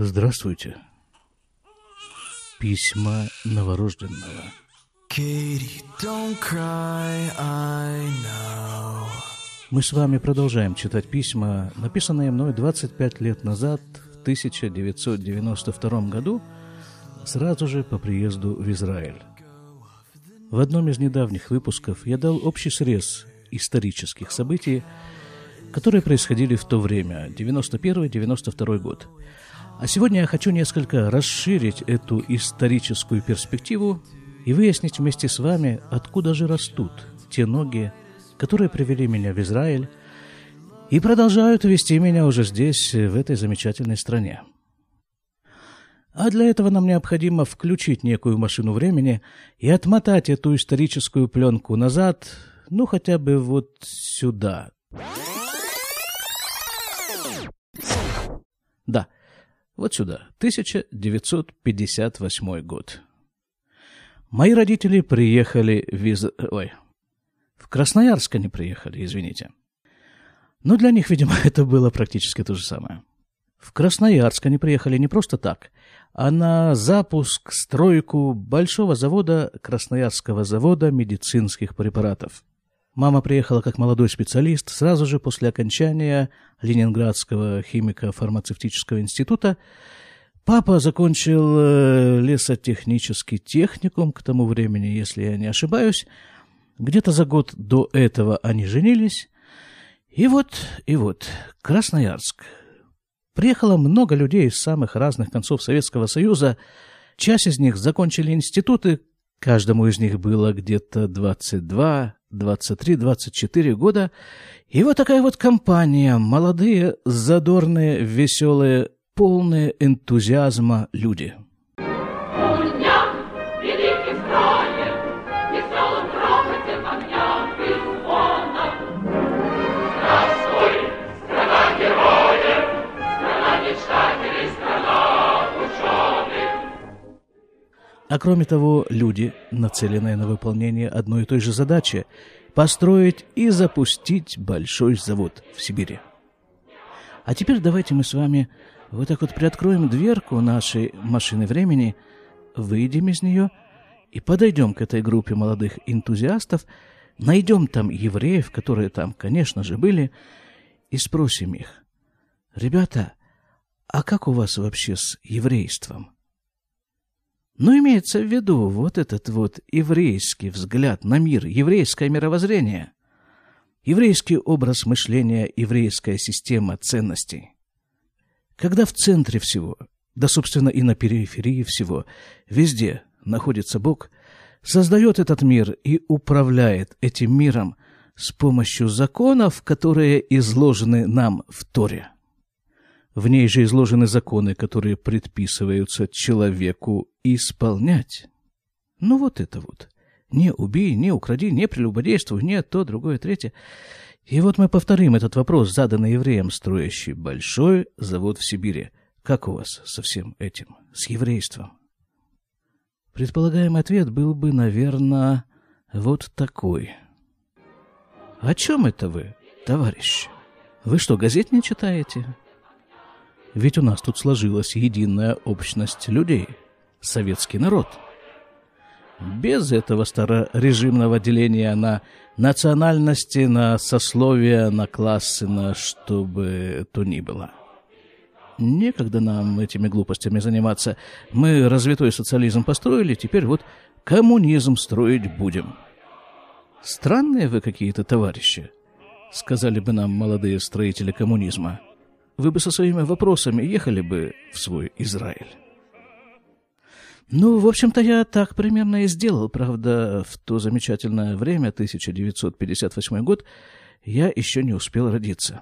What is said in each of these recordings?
Здравствуйте. Письма новорожденного. Katie, don't cry, I know. Мы с вами продолжаем читать письма, написанные мной 25 лет назад, в 1992 году, сразу же по приезду в Израиль. В одном из недавних выпусков я дал общий срез исторических событий, которые происходили в то время, 91-92 год. А сегодня я хочу несколько расширить эту историческую перспективу и выяснить вместе с вами, откуда же растут те ноги, которые привели меня в Израиль и продолжают вести меня уже здесь, в этой замечательной стране. А для этого нам необходимо включить некую машину времени и отмотать эту историческую пленку назад, ну хотя бы вот сюда. Да, вот сюда, 1958 год. Мои родители приехали в Из... Ой, в Красноярск они приехали, извините. Но для них, видимо, это было практически то же самое. В Красноярск они приехали не просто так, а на запуск, стройку большого завода, Красноярского завода медицинских препаратов. Мама приехала как молодой специалист сразу же после окончания Ленинградского химико-фармацевтического института. Папа закончил э, лесотехнический техникум к тому времени, если я не ошибаюсь. Где-то за год до этого они женились. И вот, и вот, Красноярск. Приехало много людей из самых разных концов Советского Союза. Часть из них закончили институты, каждому из них было где-то 22, 23, 24 года. И вот такая вот компания, молодые, задорные, веселые, полные энтузиазма люди – А кроме того, люди, нацеленные на выполнение одной и той же задачи – построить и запустить большой завод в Сибири. А теперь давайте мы с вами вот так вот приоткроем дверку нашей машины времени, выйдем из нее и подойдем к этой группе молодых энтузиастов, найдем там евреев, которые там, конечно же, были, и спросим их, «Ребята, а как у вас вообще с еврейством?» Но имеется в виду вот этот вот еврейский взгляд на мир, еврейское мировоззрение, еврейский образ мышления, еврейская система ценностей. Когда в центре всего, да, собственно, и на периферии всего, везде находится Бог, создает этот мир и управляет этим миром с помощью законов, которые изложены нам в Торе. В ней же изложены законы, которые предписываются человеку исполнять. Ну вот это вот. Не убей, не укради, не прелюбодействуй, не то, другое, третье. И вот мы повторим этот вопрос, заданный евреям, строящий большой завод в Сибири. Как у вас со всем этим, с еврейством? Предполагаемый ответ был бы, наверное, вот такой. О чем это вы, товарищ? Вы что, газет не читаете? Ведь у нас тут сложилась единая общность людей, советский народ. Без этого старорежимного деления на национальности, на сословия, на классы, на что бы то ни было. Некогда нам этими глупостями заниматься. Мы развитой социализм построили, теперь вот коммунизм строить будем. Странные вы какие-то товарищи, сказали бы нам молодые строители коммунизма вы бы со своими вопросами ехали бы в свой Израиль. Ну, в общем-то, я так примерно и сделал. Правда, в то замечательное время, 1958 год, я еще не успел родиться.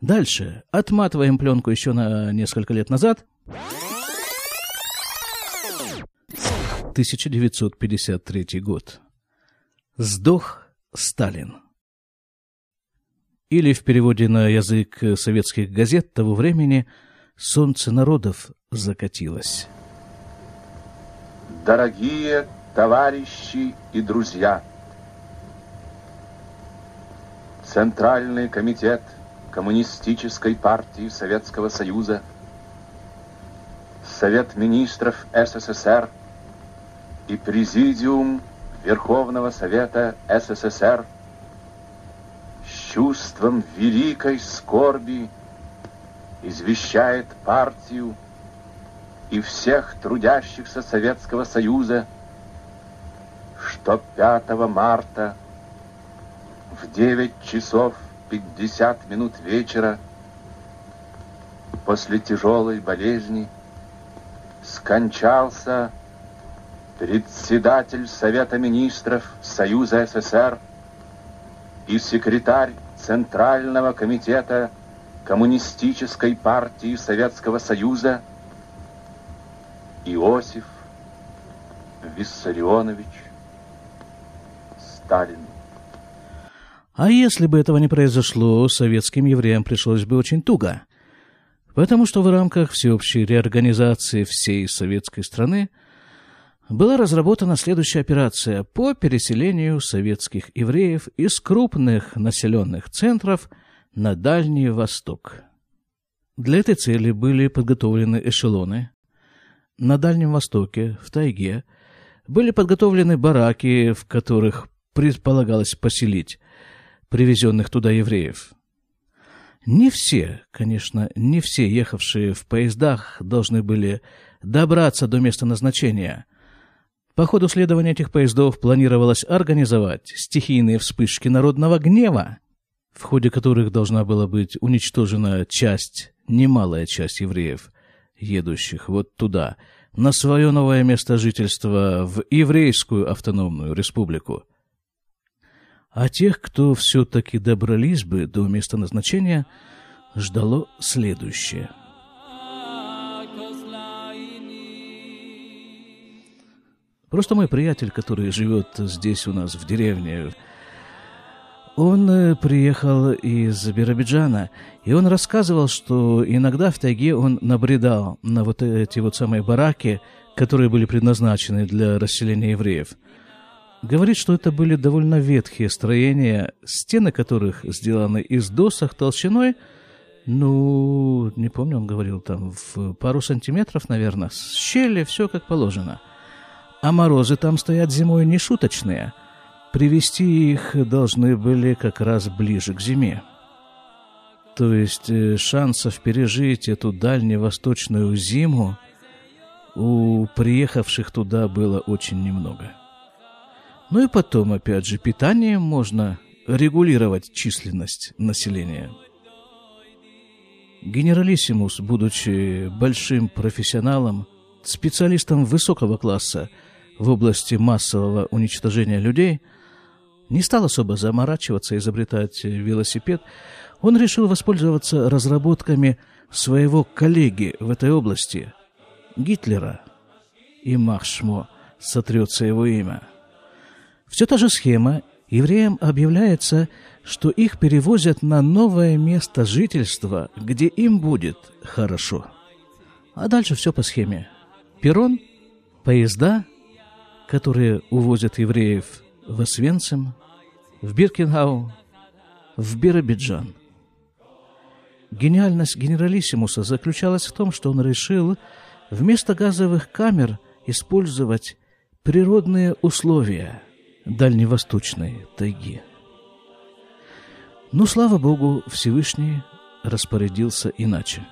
Дальше. Отматываем пленку еще на несколько лет назад. 1953 год. Сдох Сталин или в переводе на язык советских газет того времени «Солнце народов закатилось». Дорогие товарищи и друзья, Центральный комитет Коммунистической партии Советского Союза, Совет министров СССР и Президиум Верховного Совета СССР с чувством великой скорби извещает партию и всех трудящихся Советского Союза, что 5 марта в 9 часов 50 минут вечера после тяжелой болезни скончался председатель Совета Министров Союза СССР и секретарь Центрального комитета Коммунистической партии Советского Союза Иосиф Виссарионович Сталин. А если бы этого не произошло, советским евреям пришлось бы очень туго. Потому что в рамках всеобщей реорганизации всей советской страны была разработана следующая операция по переселению советских евреев из крупных населенных центров на Дальний Восток. Для этой цели были подготовлены эшелоны. На Дальнем Востоке, в тайге, были подготовлены бараки, в которых предполагалось поселить привезенных туда евреев. Не все, конечно, не все ехавшие в поездах должны были добраться до места назначения. По ходу следования этих поездов планировалось организовать стихийные вспышки народного гнева, в ходе которых должна была быть уничтожена часть, немалая часть евреев, едущих вот туда, на свое новое место жительства в Еврейскую автономную республику. А тех, кто все-таки добрались бы до места назначения, ждало следующее. Просто мой приятель, который живет здесь у нас в деревне, он э, приехал из Биробиджана, и он рассказывал, что иногда в тайге он набредал на вот эти вот самые бараки, которые были предназначены для расселения евреев – Говорит, что это были довольно ветхие строения, стены которых сделаны из досок толщиной, ну, не помню, он говорил, там в пару сантиметров, наверное, с щели, все как положено. А морозы там стоят зимой не шуточные. Привести их должны были как раз ближе к зиме. То есть э, шансов пережить эту дальневосточную зиму у приехавших туда было очень немного. Ну и потом, опять же, питанием можно регулировать численность населения. Генералиссимус, будучи большим профессионалом, специалистом высокого класса в области массового уничтожения людей, не стал особо заморачиваться, изобретать велосипед. Он решил воспользоваться разработками своего коллеги в этой области, Гитлера. И Махшмо сотрется его имя – все та же схема. Евреям объявляется, что их перевозят на новое место жительства, где им будет хорошо. А дальше все по схеме. Перрон, поезда, которые увозят евреев в Освенцим, в Биркенхау, в Биробиджан. Гениальность генералиссимуса заключалась в том, что он решил вместо газовых камер использовать природные условия – дальневосточной тайги. Но, слава Богу, Всевышний распорядился иначе.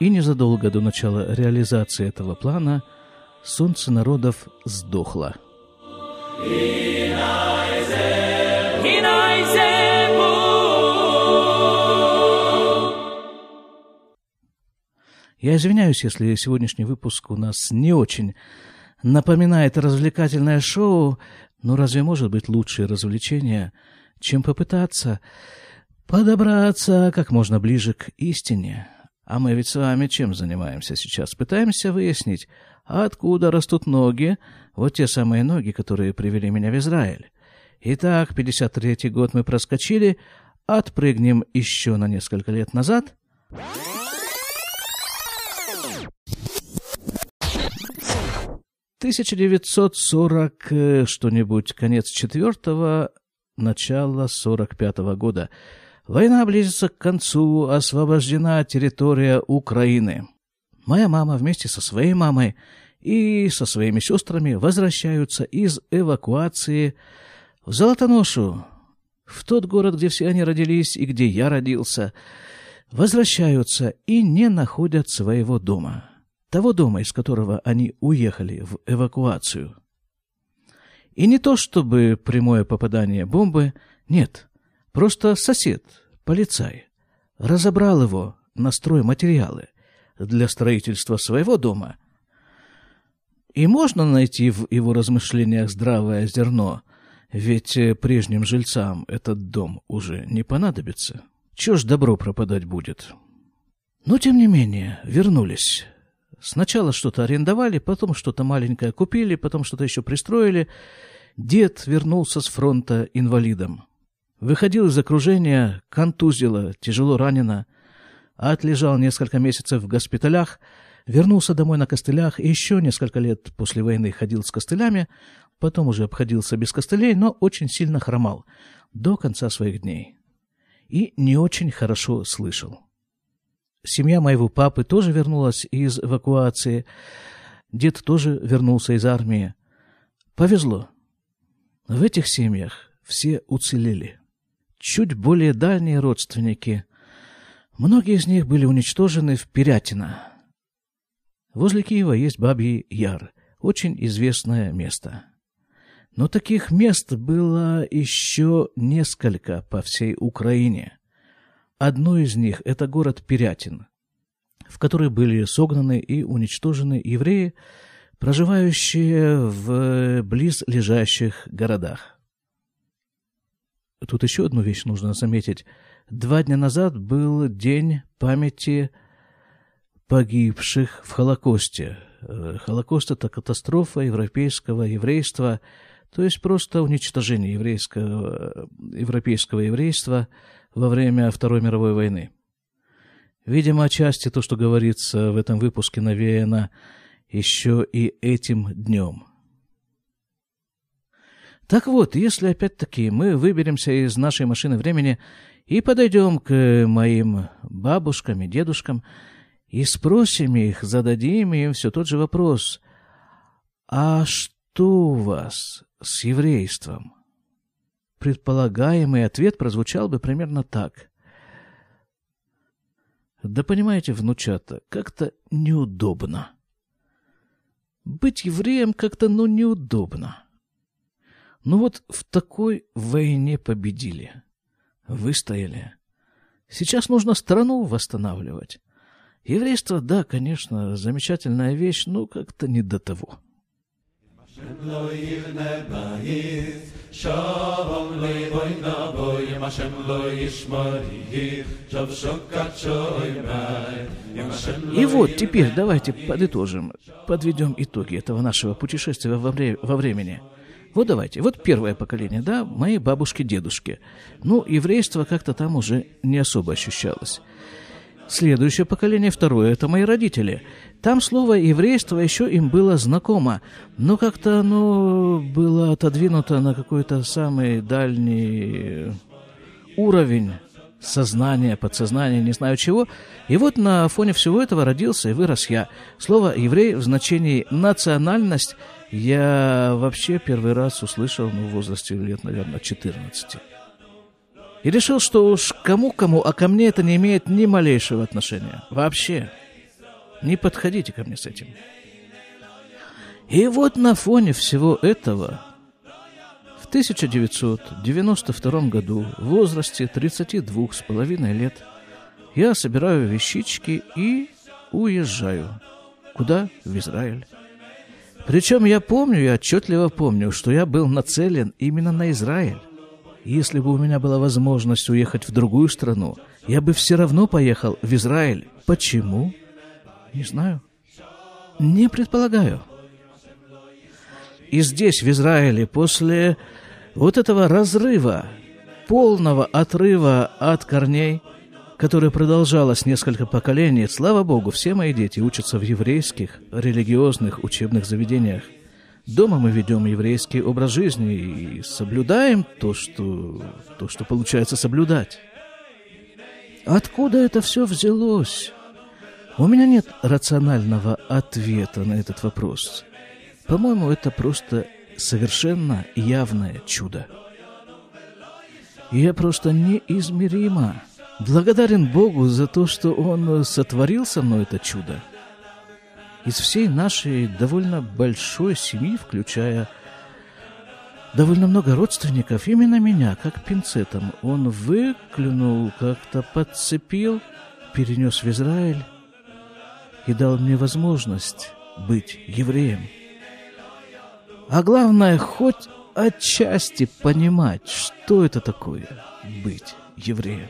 И незадолго до начала реализации этого плана солнце народов сдохло. Я извиняюсь, если сегодняшний выпуск у нас не очень напоминает развлекательное шоу, но разве может быть лучшее развлечение, чем попытаться подобраться как можно ближе к истине? А мы ведь с вами чем занимаемся сейчас? Пытаемся выяснить, откуда растут ноги, вот те самые ноги, которые привели меня в Израиль. Итак, 53-й год мы проскочили, отпрыгнем еще на несколько лет назад — 1940 э, что-нибудь, конец четвертого, начало 45 -го года. Война близится к концу, освобождена территория Украины. Моя мама вместе со своей мамой и со своими сестрами возвращаются из эвакуации в Золотоношу, в тот город, где все они родились и где я родился, возвращаются и не находят своего дома, того дома, из которого они уехали в эвакуацию. И не то чтобы прямое попадание бомбы, нет, просто сосед, полицай, разобрал его на стройматериалы для строительства своего дома. И можно найти в его размышлениях здравое зерно, ведь прежним жильцам этот дом уже не понадобится. Чего ж добро пропадать будет? Но, тем не менее, вернулись. Сначала что-то арендовали, потом что-то маленькое купили, потом что-то еще пристроили. Дед вернулся с фронта инвалидом. Выходил из окружения, контузило, тяжело ранено. Отлежал несколько месяцев в госпиталях, вернулся домой на костылях и еще несколько лет после войны ходил с костылями, потом уже обходился без костылей, но очень сильно хромал до конца своих дней. И не очень хорошо слышал. Семья моего папы тоже вернулась из эвакуации. Дед тоже вернулся из армии. Повезло. В этих семьях все уцелели. Чуть более дальние родственники. Многие из них были уничтожены в Пирятино. Возле Киева есть Бабий Яр, очень известное место. Но таких мест было еще несколько по всей Украине. Одно из них – это город Пирятин, в который были согнаны и уничтожены евреи, проживающие в близлежащих городах. Тут еще одну вещь нужно заметить. Два дня назад был день памяти погибших в Холокосте. Э, Холокост – это катастрофа европейского еврейства – то есть просто уничтожение еврейского, европейского еврейства во время Второй мировой войны. Видимо, отчасти то, что говорится в этом выпуске, навеяно еще и этим днем. Так вот, если опять-таки мы выберемся из нашей машины времени и подойдем к моим бабушкам и дедушкам и спросим их, зададим им все тот же вопрос, а что у вас с еврейством? Предполагаемый ответ прозвучал бы примерно так. Да понимаете, внучата, как-то неудобно. Быть евреем как-то, ну, неудобно. Ну вот в такой войне победили. Выстояли. Сейчас нужно страну восстанавливать. Еврейство, да, конечно, замечательная вещь, но как-то не до того. И вот теперь давайте подытожим, подведем итоги этого нашего путешествия во, вре- во времени. Вот давайте, вот первое поколение, да, мои бабушки-дедушки. Ну, еврейство как-то там уже не особо ощущалось. Следующее поколение, второе, это мои родители. Там слово еврейство еще им было знакомо, но как-то оно было отодвинуто на какой-то самый дальний уровень сознания, подсознания, не знаю чего. И вот на фоне всего этого родился и вырос я. Слово «еврей» в значении «национальность» я вообще первый раз услышал ну, в возрасте лет, наверное, 14 и решил, что уж кому-кому, а ко мне это не имеет ни малейшего отношения. Вообще. Не подходите ко мне с этим. И вот на фоне всего этого в 1992 году в возрасте 32 с половиной лет я собираю вещички и уезжаю. Куда? В Израиль. Причем я помню, я отчетливо помню, что я был нацелен именно на Израиль. Если бы у меня была возможность уехать в другую страну, я бы все равно поехал в Израиль. Почему? Не знаю. Не предполагаю. И здесь, в Израиле, после вот этого разрыва, полного отрыва от корней, которое продолжалось несколько поколений, слава Богу, все мои дети учатся в еврейских религиозных учебных заведениях – Дома мы ведем еврейский образ жизни и соблюдаем то, что, то, что получается соблюдать. Откуда это все взялось? У меня нет рационального ответа на этот вопрос. По-моему, это просто совершенно явное чудо. Я просто неизмеримо благодарен Богу за то, что Он сотворил со мной это чудо. Из всей нашей довольно большой семьи, включая довольно много родственников, именно меня, как пинцетом, он выклюнул, как-то подцепил, перенес в Израиль и дал мне возможность быть евреем. А главное, хоть отчасти понимать, что это такое быть евреем.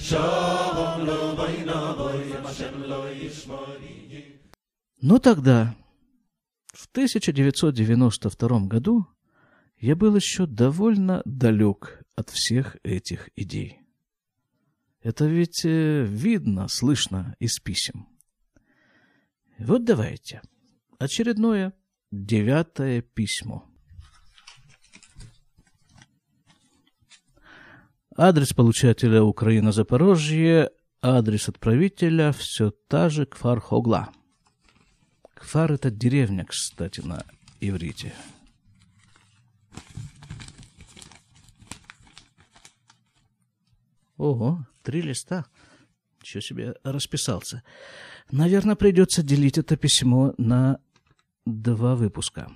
Shoym eit Но тогда, в 1992 году, я был еще довольно далек от всех этих идей. Это ведь э, видно, слышно из писем. Вот давайте. Очередное девятое письмо. Адрес получателя Украина Запорожье, адрес отправителя все та же Кфар Хогла. Кфар это деревня, кстати, на иврите. Ого, три листа. Чего себе расписался. Наверное, придется делить это письмо на два выпуска.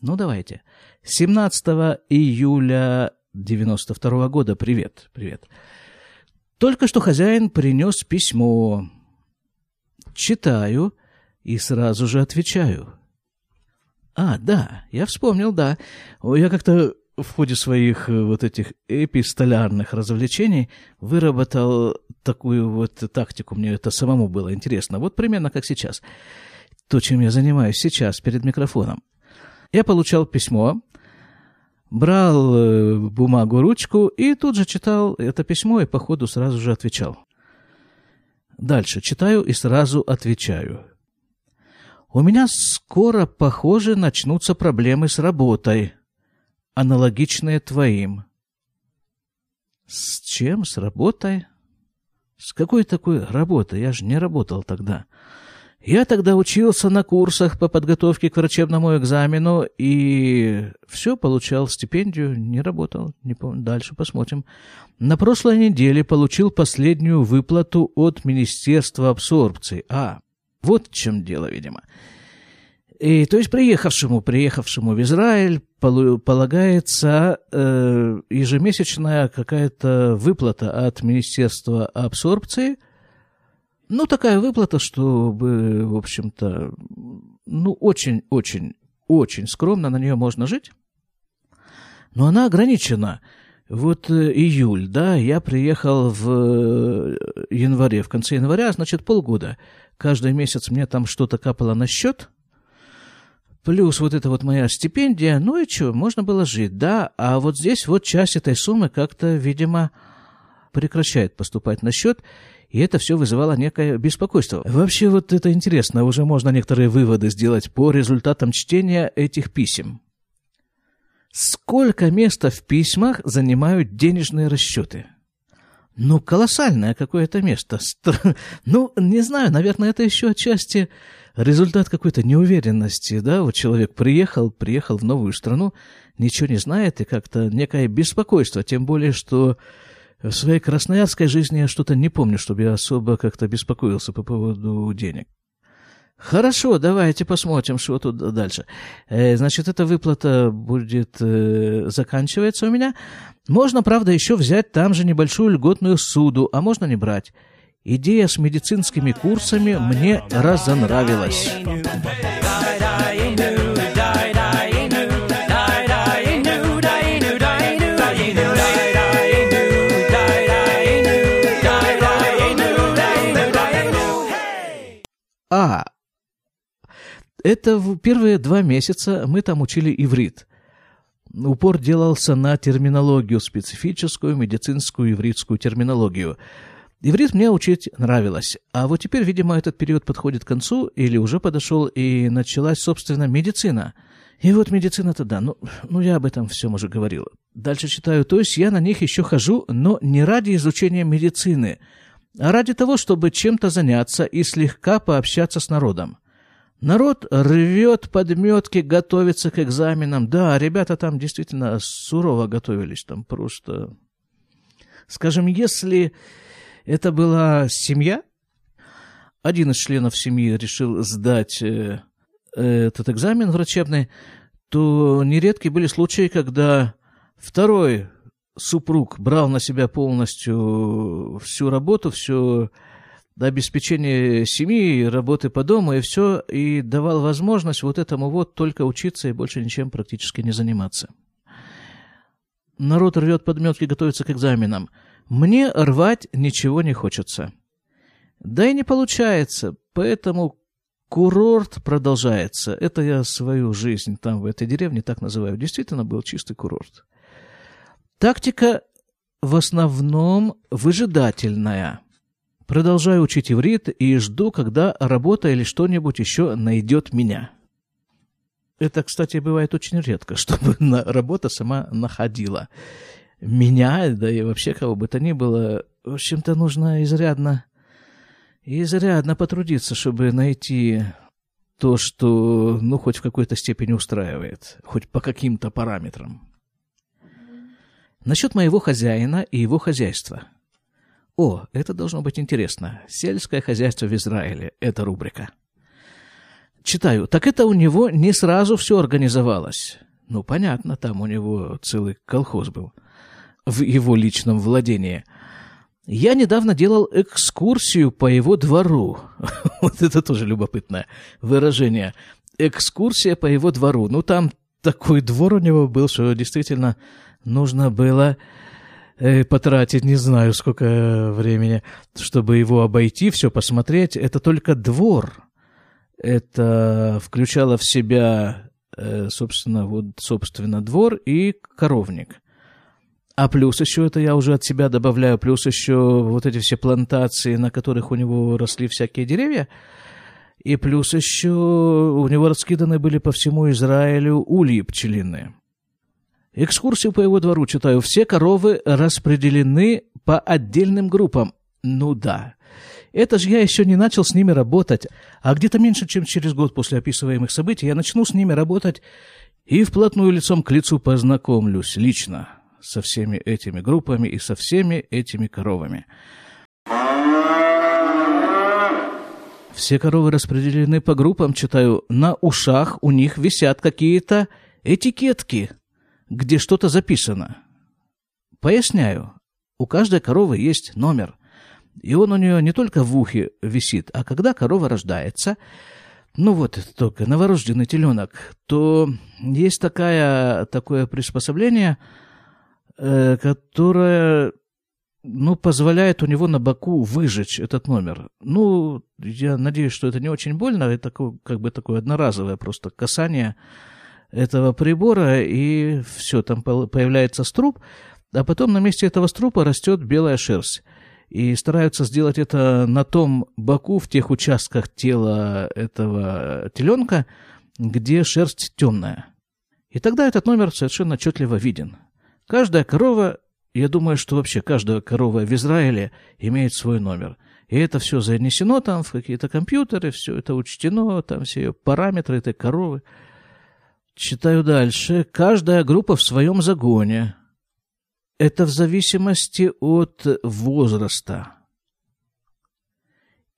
Ну, давайте. 17 июля 92 года. Привет, привет. Только что хозяин принес письмо. Читаю и сразу же отвечаю. А, да, я вспомнил, да. Я как-то в ходе своих э, вот этих эпистолярных развлечений выработал такую вот тактику. Мне это самому было интересно. Вот примерно как сейчас. То, чем я занимаюсь сейчас перед микрофоном. Я получал письмо, брал э, бумагу, ручку и тут же читал это письмо и по ходу сразу же отвечал. Дальше читаю и сразу отвечаю. У меня скоро, похоже, начнутся проблемы с работой – аналогичные твоим. С чем? С работой? С какой такой работой? Я же не работал тогда. Я тогда учился на курсах по подготовке к врачебному экзамену и все, получал стипендию, не работал, не помню, дальше посмотрим. На прошлой неделе получил последнюю выплату от Министерства абсорбции. А, вот в чем дело, видимо. И, то есть приехавшему, приехавшему в Израиль полагается э, ежемесячная какая-то выплата от Министерства абсорбции. Ну, такая выплата, чтобы, в общем-то, ну, очень-очень, очень скромно на нее можно жить. Но она ограничена. Вот э, июль, да, я приехал в э, январе, в конце января, значит, полгода. Каждый месяц мне там что-то капало на счет – плюс вот эта вот моя стипендия, ну и что, можно было жить, да, а вот здесь вот часть этой суммы как-то, видимо, прекращает поступать на счет, и это все вызывало некое беспокойство. Вообще вот это интересно, уже можно некоторые выводы сделать по результатам чтения этих писем. Сколько места в письмах занимают денежные расчеты? Ну, колоссальное какое-то место. Ну, не знаю, наверное, это еще отчасти результат какой-то неуверенности, да, вот человек приехал, приехал в новую страну, ничего не знает, и как-то некое беспокойство, тем более, что в своей красноярской жизни я что-то не помню, чтобы я особо как-то беспокоился по поводу денег. Хорошо, давайте посмотрим, что тут дальше. Э, значит, эта выплата будет э, заканчивается у меня. Можно, правда, еще взять там же небольшую льготную суду, а можно не брать. Идея с медицинскими курсами мне разонравилась. А, это в первые два месяца мы там учили иврит. Упор делался на терминологию, специфическую медицинскую ивритскую терминологию. Иврит мне учить нравилось, а вот теперь, видимо, этот период подходит к концу или уже подошел, и началась, собственно, медицина. И вот медицина-то да, ну, ну я об этом всем уже говорил. Дальше читаю, то есть я на них еще хожу, но не ради изучения медицины – ради того, чтобы чем-то заняться и слегка пообщаться с народом. Народ рвет подметки, готовится к экзаменам. Да, ребята там действительно сурово готовились, там просто... Скажем, если это была семья, один из членов семьи решил сдать э, этот экзамен врачебный, то нередки были случаи, когда второй супруг брал на себя полностью всю работу, все обеспечение семьи, работы по дому и все, и давал возможность вот этому вот только учиться и больше ничем практически не заниматься. Народ рвет подметки, готовится к экзаменам. Мне рвать ничего не хочется. Да и не получается, поэтому курорт продолжается. Это я свою жизнь там, в этой деревне, так называю. Действительно был чистый курорт. Тактика в основном выжидательная. Продолжаю учить иврит и жду, когда работа или что-нибудь еще найдет меня. Это, кстати, бывает очень редко, чтобы работа сама находила меня, да и вообще кого бы то ни было. В общем-то, нужно изрядно, изрядно потрудиться, чтобы найти то, что, ну, хоть в какой-то степени устраивает, хоть по каким-то параметрам. Насчет моего хозяина и его хозяйства. О, это должно быть интересно. Сельское хозяйство в Израиле. Это рубрика. Читаю. Так это у него не сразу все организовалось. Ну, понятно, там у него целый колхоз был в его личном владении. Я недавно делал экскурсию по его двору. вот это тоже любопытное выражение. Экскурсия по его двору. Ну, там такой двор у него был, что действительно нужно было э, потратить не знаю сколько времени, чтобы его обойти, все посмотреть. Это только двор. Это включало в себя, э, собственно, вот, собственно, двор и коровник. А плюс еще, это я уже от себя добавляю, плюс еще вот эти все плантации, на которых у него росли всякие деревья, и плюс еще у него раскиданы были по всему Израилю ульи пчелиные. Экскурсию по его двору читаю. Все коровы распределены по отдельным группам. Ну да. Это же я еще не начал с ними работать. А где-то меньше, чем через год после описываемых событий я начну с ними работать и вплотную лицом к лицу познакомлюсь лично со всеми этими группами и со всеми этими коровами. Все коровы распределены по группам, читаю. На ушах у них висят какие-то этикетки – где что-то записано. Поясняю, у каждой коровы есть номер, и он у нее не только в ухе висит, а когда корова рождается, ну вот только новорожденный теленок, то есть такая, такое приспособление, э, которое ну, позволяет у него на боку выжечь этот номер. Ну, я надеюсь, что это не очень больно, это как бы такое одноразовое просто касание этого прибора, и все, там появляется струп, а потом на месте этого струпа растет белая шерсть. И стараются сделать это на том боку, в тех участках тела этого теленка, где шерсть темная. И тогда этот номер совершенно отчетливо виден. Каждая корова, я думаю, что вообще каждая корова в Израиле имеет свой номер. И это все занесено там в какие-то компьютеры, все это учтено, там все ее параметры этой коровы – Читаю дальше. Каждая группа в своем загоне. Это в зависимости от возраста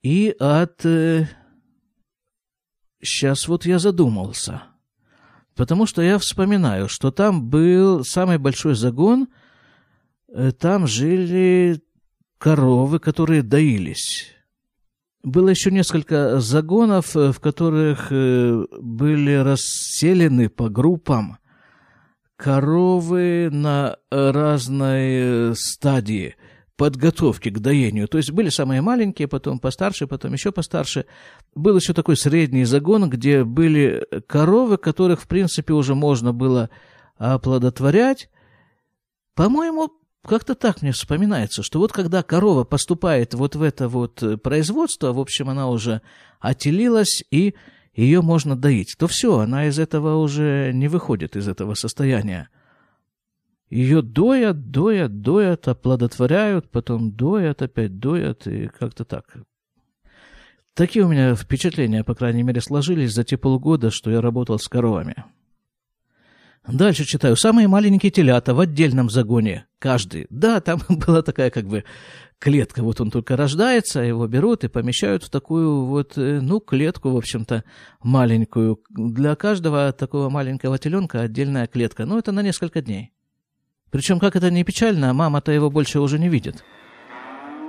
и от, э, сейчас вот я задумался. Потому что я вспоминаю, что там был самый большой загон, э, там жили коровы, которые доились. Было еще несколько загонов, э, в которых э, были расселены по группам коровы на разной стадии подготовки к доению. То есть были самые маленькие, потом постарше, потом еще постарше. Был еще такой средний загон, где были коровы, которых, в принципе, уже можно было оплодотворять. По-моему, как-то так мне вспоминается, что вот когда корова поступает вот в это вот производство, в общем, она уже отелилась, и ее можно доить, то все, она из этого уже не выходит, из этого состояния. Ее доят, доят, доят, оплодотворяют, потом доят, опять доят, и как-то так. Такие у меня впечатления, по крайней мере, сложились за те полгода, что я работал с коровами. Дальше читаю. Самые маленькие телята в отдельном загоне. Каждый. Да, там была такая как бы клетка. Вот он только рождается, его берут и помещают в такую вот, э, ну, клетку, в общем-то, маленькую. Для каждого такого маленького теленка отдельная клетка. Ну, это на несколько дней. Причем, как это не печально, мама-то его больше уже не видит.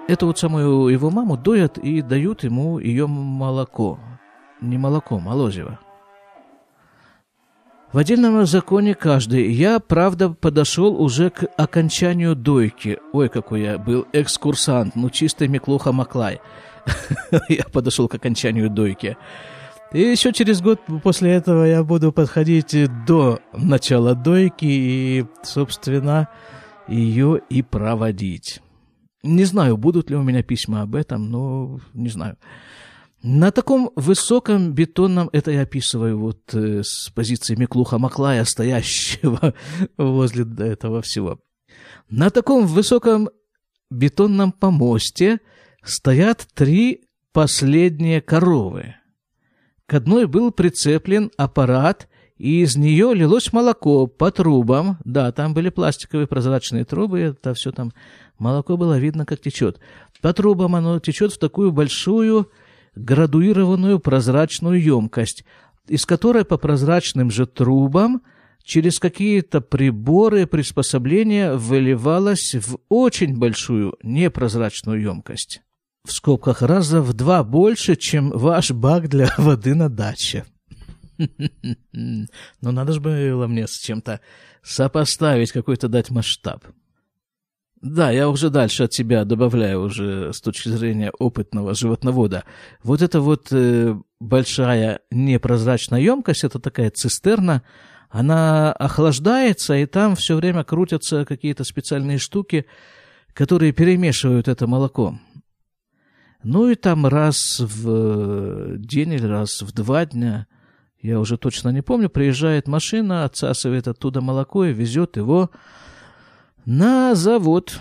Эту вот самую его маму доят и дают ему ее молоко. Не молоко, молозиво. В отдельном законе каждый. Я, правда, подошел уже к окончанию дойки. Ой, какой я был экскурсант, ну чистый Миклуха Маклай. Я подошел к окончанию дойки. И еще через год после этого я буду подходить до начала дойки и, собственно, ее и проводить. Не знаю, будут ли у меня письма об этом, но не знаю. На таком высоком бетонном, это я описываю вот э, с позиции Миклуха Маклая, стоящего возле этого всего. На таком высоком бетонном помосте стоят три последние коровы – к одной был прицеплен аппарат, и из нее лилось молоко по трубам. Да, там были пластиковые прозрачные трубы, это все там молоко было видно, как течет. По трубам оно течет в такую большую градуированную прозрачную емкость, из которой по прозрачным же трубам через какие-то приборы, приспособления выливалось в очень большую непрозрачную емкость в скобках раза в два больше, чем ваш бак для воды на даче. Ну, надо же было мне с чем-то сопоставить, какой-то дать масштаб. Да, я уже дальше от себя добавляю уже с точки зрения опытного животновода. Вот эта вот э, большая непрозрачная емкость, это такая цистерна, она охлаждается, и там все время крутятся какие-то специальные штуки, которые перемешивают это молоко. Ну и там раз в э, день или раз в два дня, я уже точно не помню, приезжает машина, отсасывает оттуда молоко и везет его на завод.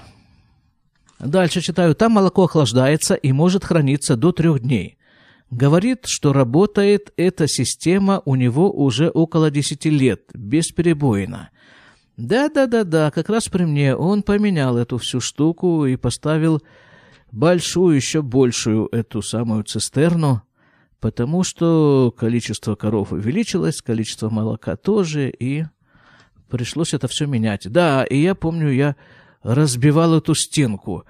Дальше читаю, там молоко охлаждается и может храниться до трех дней. Говорит, что работает эта система у него уже около десяти лет, бесперебойно. Да-да-да-да, как раз при мне он поменял эту всю штуку и поставил большую, еще большую эту самую цистерну, потому что количество коров увеличилось, количество молока тоже, и пришлось это все менять. Да, и я помню, я разбивал эту стенку.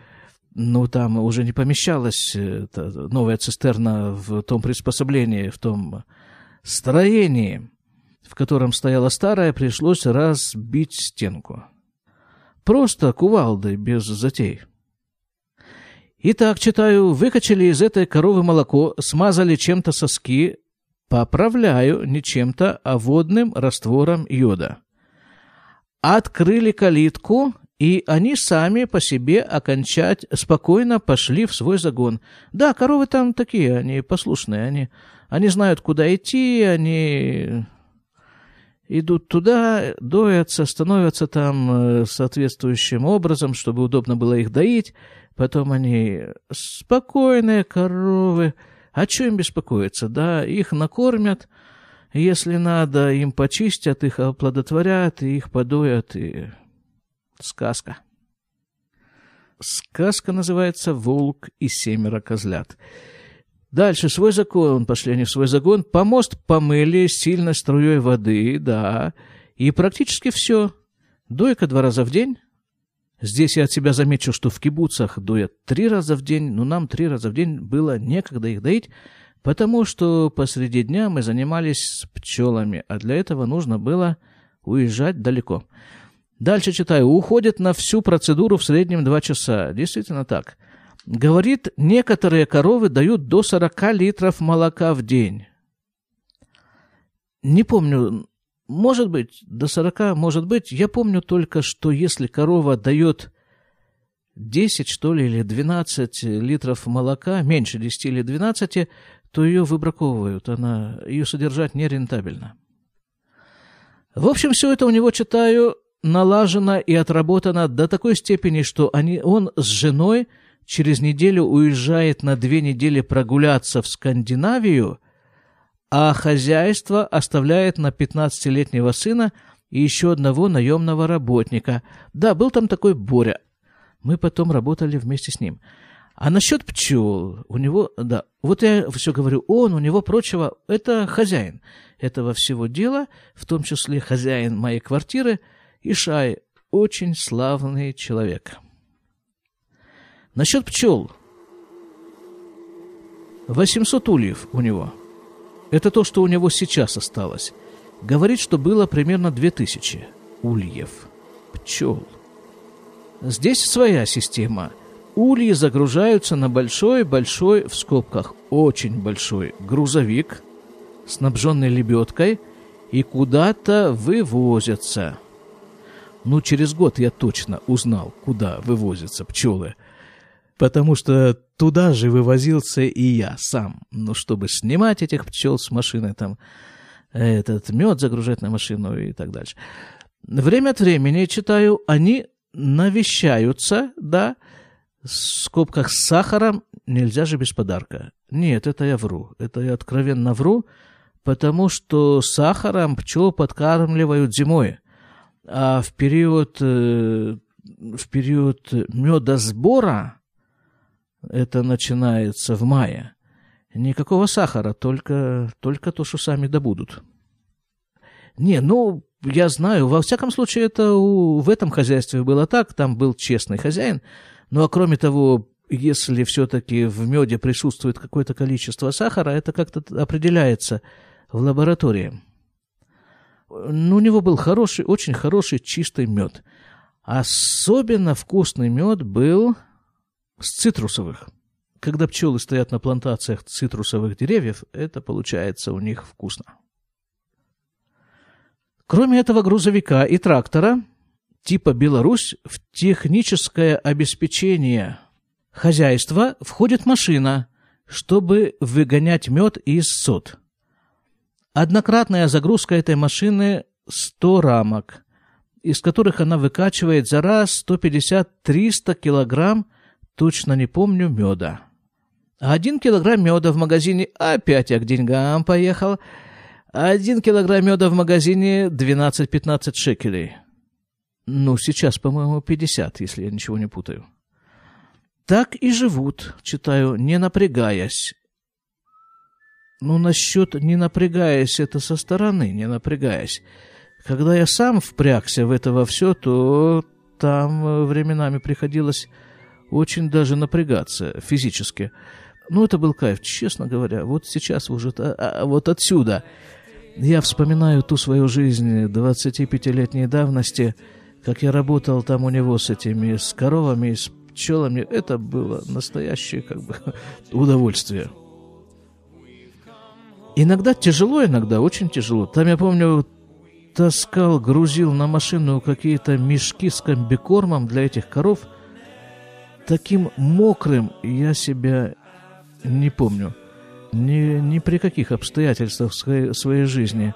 Ну, там уже не помещалась эта новая цистерна в том приспособлении, в том строении, в котором стояла старая, пришлось разбить стенку. Просто кувалдой, без затей. Итак, читаю, выкачали из этой коровы молоко, смазали чем-то соски, поправляю не чем-то, а водным раствором йода. Открыли калитку, и они сами по себе окончать спокойно пошли в свой загон. Да, коровы там такие, они послушные, они, они знают, куда идти, они идут туда, доятся, становятся там э, соответствующим образом, чтобы удобно было их доить. Потом они спокойные коровы. А что им беспокоиться? Да, их накормят, если надо, им почистят, их оплодотворят, и их подоят, и сказка. Сказка называется «Волк и семеро козлят». Дальше свой закон, пошли они в свой закон, помост помыли сильной струей воды, да, и практически все. Дойка два раза в день. Здесь я от себя замечу, что в кибуцах доят три раза в день, но нам три раза в день было некогда их доить, потому что посреди дня мы занимались с пчелами, а для этого нужно было уезжать далеко. Дальше читаю. Уходит на всю процедуру в среднем два часа. Действительно так. Говорит, некоторые коровы дают до 40 литров молока в день. Не помню, может быть, до 40, может быть. Я помню только, что если корова дает 10, что ли, или 12 литров молока, меньше 10 или 12, то ее выбраковывают. Она, ее содержать нерентабельно. В общем, все это у него читаю налажено и отработано до такой степени, что они, он с женой через неделю уезжает на две недели прогуляться в Скандинавию, а хозяйство оставляет на 15-летнего сына и еще одного наемного работника. Да, был там такой Боря. Мы потом работали вместе с ним. А насчет пчел, у него, да, вот я все говорю, он, у него прочего, это хозяин этого всего дела, в том числе хозяин моей квартиры, Ишай, очень славный человек. Насчет пчел. 800 ульев у него. Это то, что у него сейчас осталось. Говорит, что было примерно 2000 ульев. Пчел. Здесь своя система. Ульи загружаются на большой-большой, в скобках, очень большой грузовик, снабженный лебедкой, и куда-то вывозятся. Ну, через год я точно узнал, куда вывозятся пчелы – потому что туда же вывозился и я сам, ну, чтобы снимать этих пчел с машины, там, этот мед загружать на машину и так дальше. Время от времени, читаю, они навещаются, да, в скобках с сахаром, нельзя же без подарка. Нет, это я вру, это я откровенно вру, потому что сахаром пчел подкармливают зимой, а в период, э, в период медосбора, это начинается в мае. Никакого сахара, только, только то, что сами добудут. Не, ну, я знаю, во всяком случае, это у, в этом хозяйстве было так, там был честный хозяин. Ну, а кроме того, если все-таки в меде присутствует какое-то количество сахара, это как-то определяется в лаборатории. Ну, у него был хороший, очень хороший чистый мед. Особенно вкусный мед был с цитрусовых. Когда пчелы стоят на плантациях цитрусовых деревьев, это получается у них вкусно. Кроме этого грузовика и трактора, типа «Беларусь» в техническое обеспечение хозяйства входит машина, чтобы выгонять мед из сот. Однократная загрузка этой машины 100 рамок, из которых она выкачивает за раз 150-300 килограмм точно не помню, меда. Один килограмм меда в магазине, опять я к деньгам поехал. Один килограмм меда в магазине 12-15 шекелей. Ну, сейчас, по-моему, 50, если я ничего не путаю. Так и живут, читаю, не напрягаясь. Ну, насчет не напрягаясь, это со стороны, не напрягаясь. Когда я сам впрягся в это во все, то там э, временами приходилось очень даже напрягаться физически. Ну, это был кайф, честно говоря. Вот сейчас уже, а, а, вот отсюда я вспоминаю ту свою жизнь 25-летней давности, как я работал там у него с этими, с коровами, с пчелами. Это было настоящее, как бы, удовольствие. Иногда тяжело, иногда очень тяжело. Там, я помню, таскал, грузил на машину какие-то мешки с комбикормом для этих коров – таким мокрым я себя не помню. Ни, ни при каких обстоятельствах своей, своей жизни.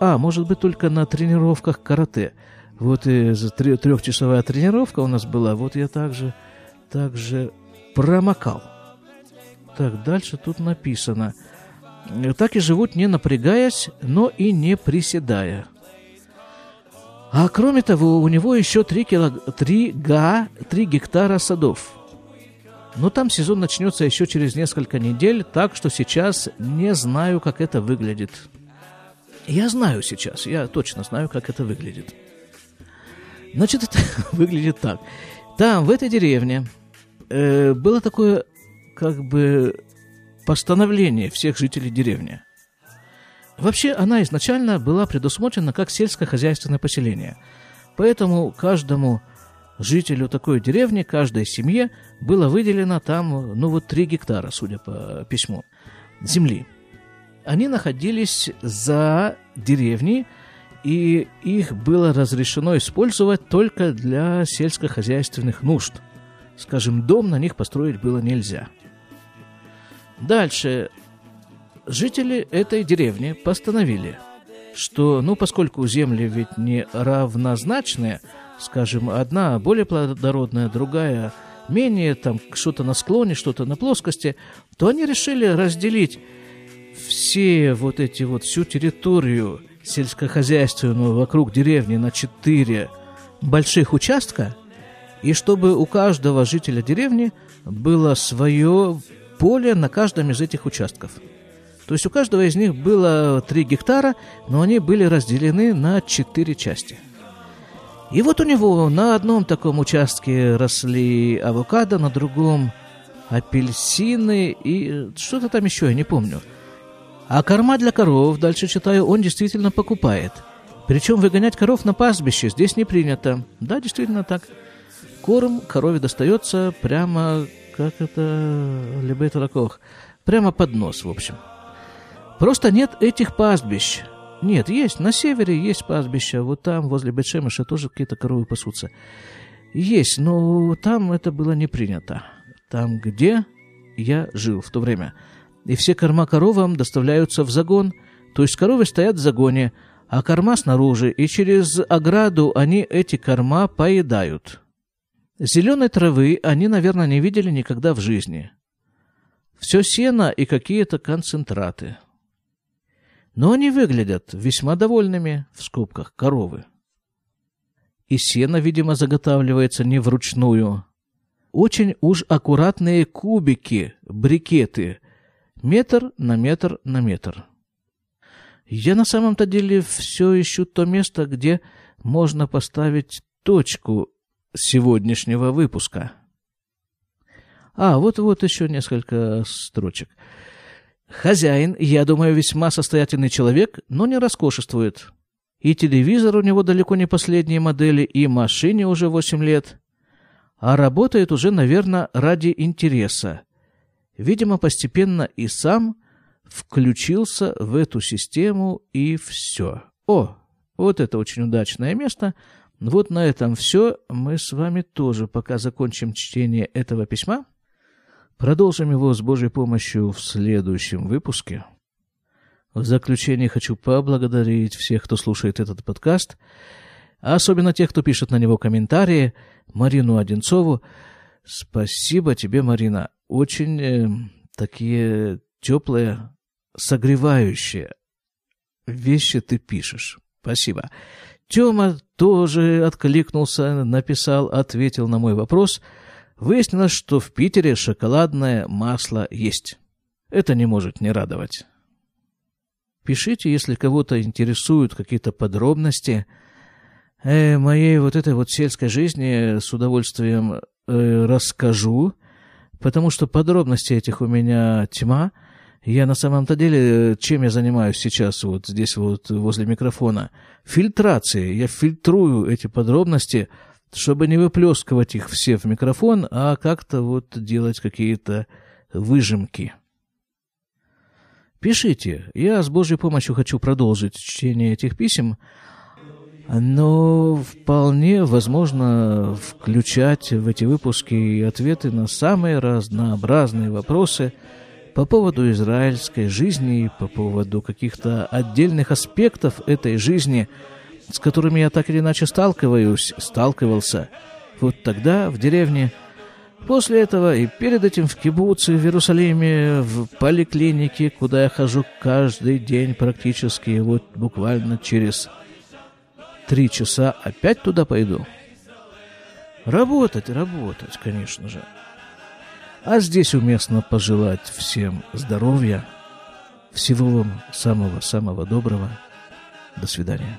А, может быть, только на тренировках карате. Вот и трехчасовая тренировка у нас была, вот я также, также промокал. Так, дальше тут написано. Так и живут, не напрягаясь, но и не приседая. А кроме того, у него еще 3, килог... 3, га... 3 гектара садов. Но там сезон начнется еще через несколько недель, так что сейчас не знаю, как это выглядит. Я знаю сейчас, я точно знаю, как это выглядит. Значит, это выглядит так. Там, в этой деревне, э, было такое, как бы, постановление всех жителей деревни. Вообще, она изначально была предусмотрена как сельскохозяйственное поселение. Поэтому каждому жителю такой деревни, каждой семье было выделено там, ну вот, 3 гектара, судя по письму, земли. Они находились за деревней, и их было разрешено использовать только для сельскохозяйственных нужд. Скажем, дом на них построить было нельзя. Дальше. Жители этой деревни постановили, что, ну, поскольку земли ведь не равнозначные, скажем, одна более плодородная, другая менее, там, что-то на склоне, что-то на плоскости, то они решили разделить все вот эти вот, всю территорию сельскохозяйственную вокруг деревни на четыре больших участка, и чтобы у каждого жителя деревни было свое поле на каждом из этих участков. То есть у каждого из них было 3 гектара, но они были разделены на 4 части. И вот у него на одном таком участке росли авокадо, на другом апельсины и что-то там еще, я не помню – а корма для коров, дальше читаю, он действительно покупает. Причем выгонять коров на пастбище здесь не принято. Да, действительно так. Корм корове достается прямо, как это, либо лакох, прямо под нос, в общем. Просто нет этих пастбищ. Нет, есть, на севере есть пастбища, вот там, возле Бетшемыша, тоже какие-то коровы пасутся. Есть, но там это было не принято. Там, где я жил в то время – и все корма коровам доставляются в загон, то есть коровы стоят в загоне, а корма снаружи, и через ограду они эти корма поедают. Зеленой травы они, наверное, не видели никогда в жизни. Все сено и какие-то концентраты. Но они выглядят весьма довольными, в скобках, коровы. И сено, видимо, заготавливается не вручную. Очень уж аккуратные кубики, брикеты, Метр на метр на метр. Я на самом-то деле все ищу то место, где можно поставить точку сегодняшнего выпуска. А, вот-вот еще несколько строчек. Хозяин, я думаю, весьма состоятельный человек, но не роскошествует. И телевизор у него далеко не последние модели, и машине уже восемь лет. А работает уже, наверное, ради интереса видимо, постепенно и сам включился в эту систему, и все. О, вот это очень удачное место. Вот на этом все. Мы с вами тоже пока закончим чтение этого письма. Продолжим его с Божьей помощью в следующем выпуске. В заключение хочу поблагодарить всех, кто слушает этот подкаст, особенно тех, кто пишет на него комментарии, Марину Одинцову. Спасибо тебе, Марина очень э, такие теплые, согревающие вещи ты пишешь. Спасибо. Тёма тоже откликнулся, написал, ответил на мой вопрос. Выяснилось, что в Питере шоколадное масло есть. Это не может не радовать. Пишите, если кого-то интересуют какие-то подробности э, моей вот этой вот сельской жизни, с удовольствием э, расскажу потому что подробностей этих у меня тьма. Я на самом-то деле, чем я занимаюсь сейчас вот здесь вот возле микрофона? Фильтрацией. Я фильтрую эти подробности, чтобы не выплескивать их все в микрофон, а как-то вот делать какие-то выжимки. Пишите. Я с Божьей помощью хочу продолжить чтение этих писем, но вполне возможно включать в эти выпуски ответы на самые разнообразные вопросы по поводу израильской жизни, по поводу каких-то отдельных аспектов этой жизни, с которыми я так или иначе сталкиваюсь, сталкивался. Вот тогда в деревне После этого и перед этим в кибуце, в Иерусалиме, в поликлинике, куда я хожу каждый день практически, вот буквально через три часа опять туда пойду? Работать, работать, конечно же. А здесь уместно пожелать всем здоровья, всего вам самого-самого доброго. До свидания.